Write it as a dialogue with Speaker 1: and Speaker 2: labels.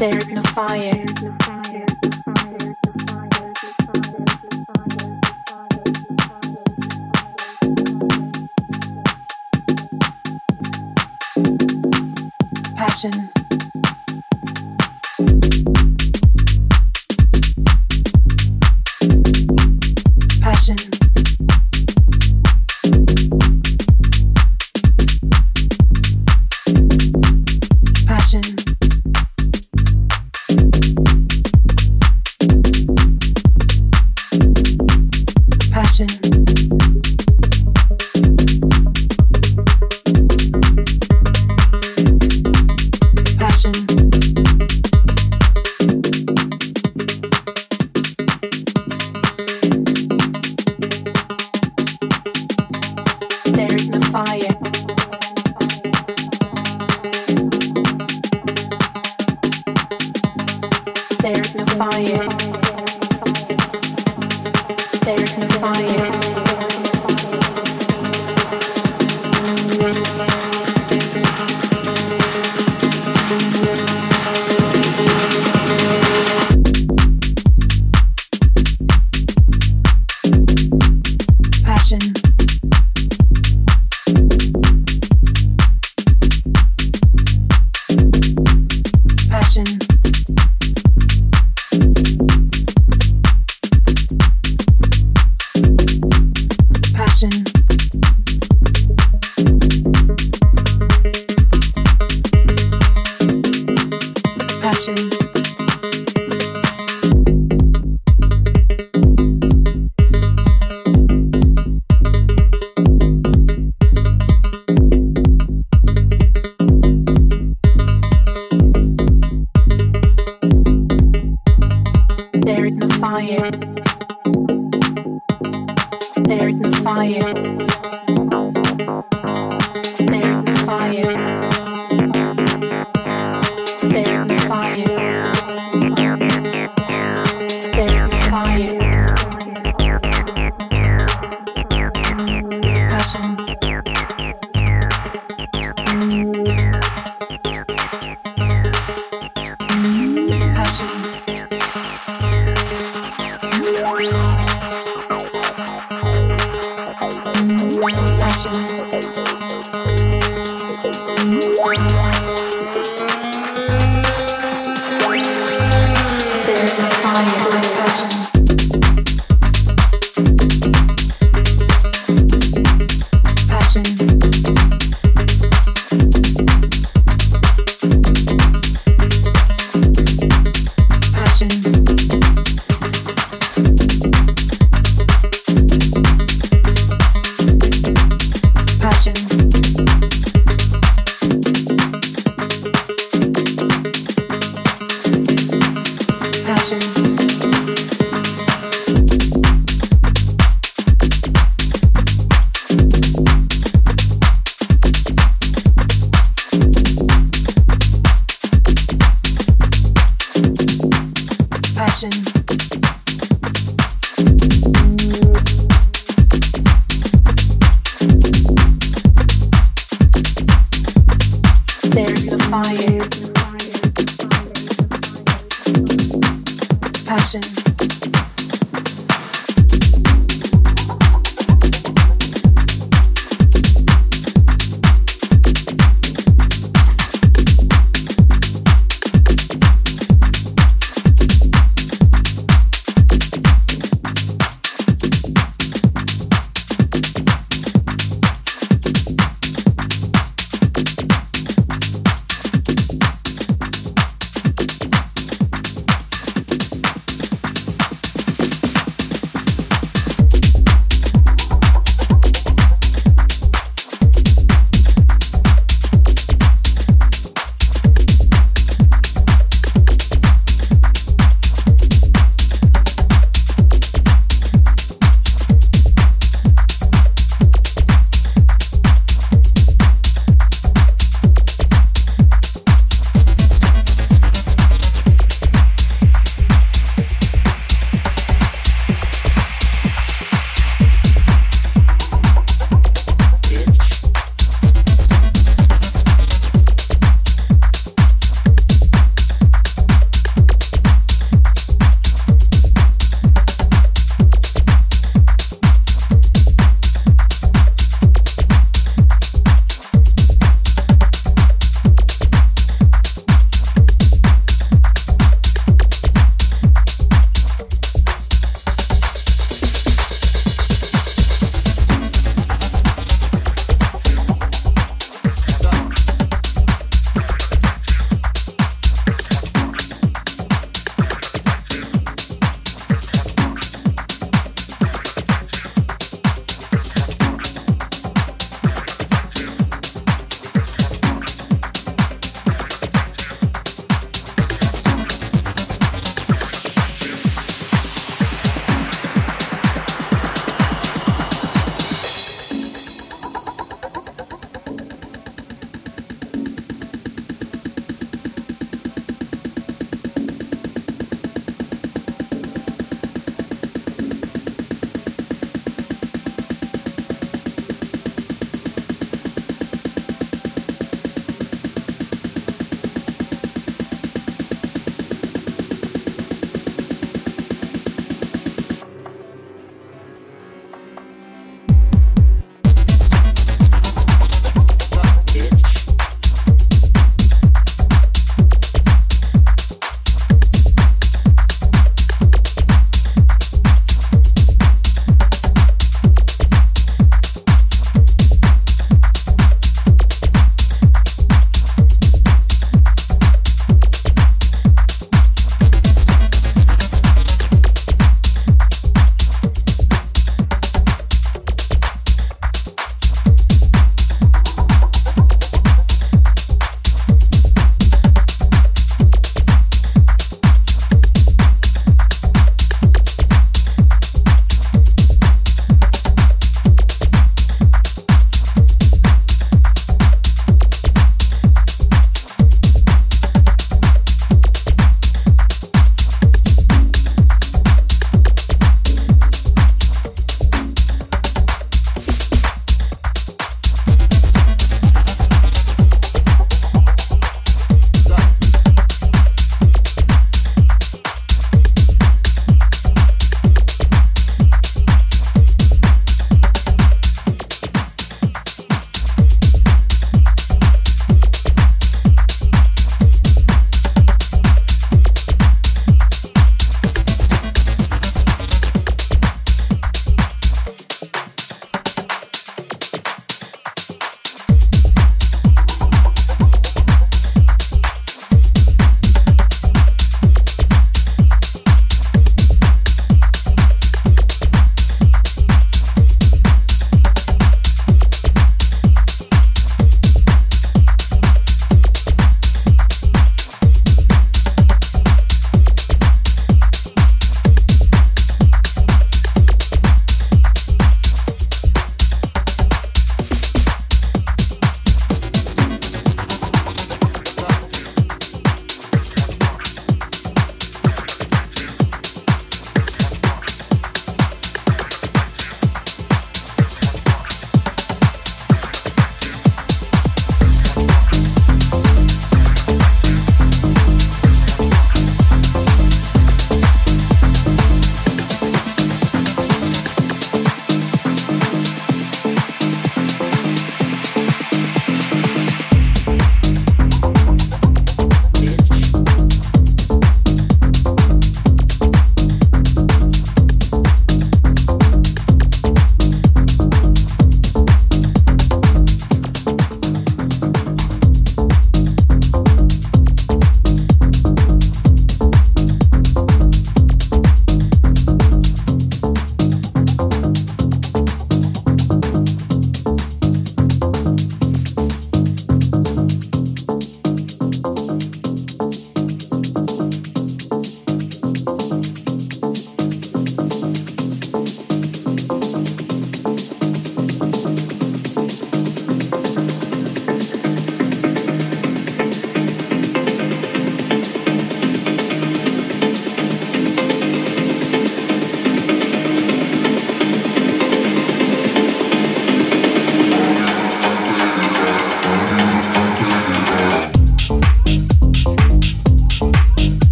Speaker 1: there's no fire. Passion. passion.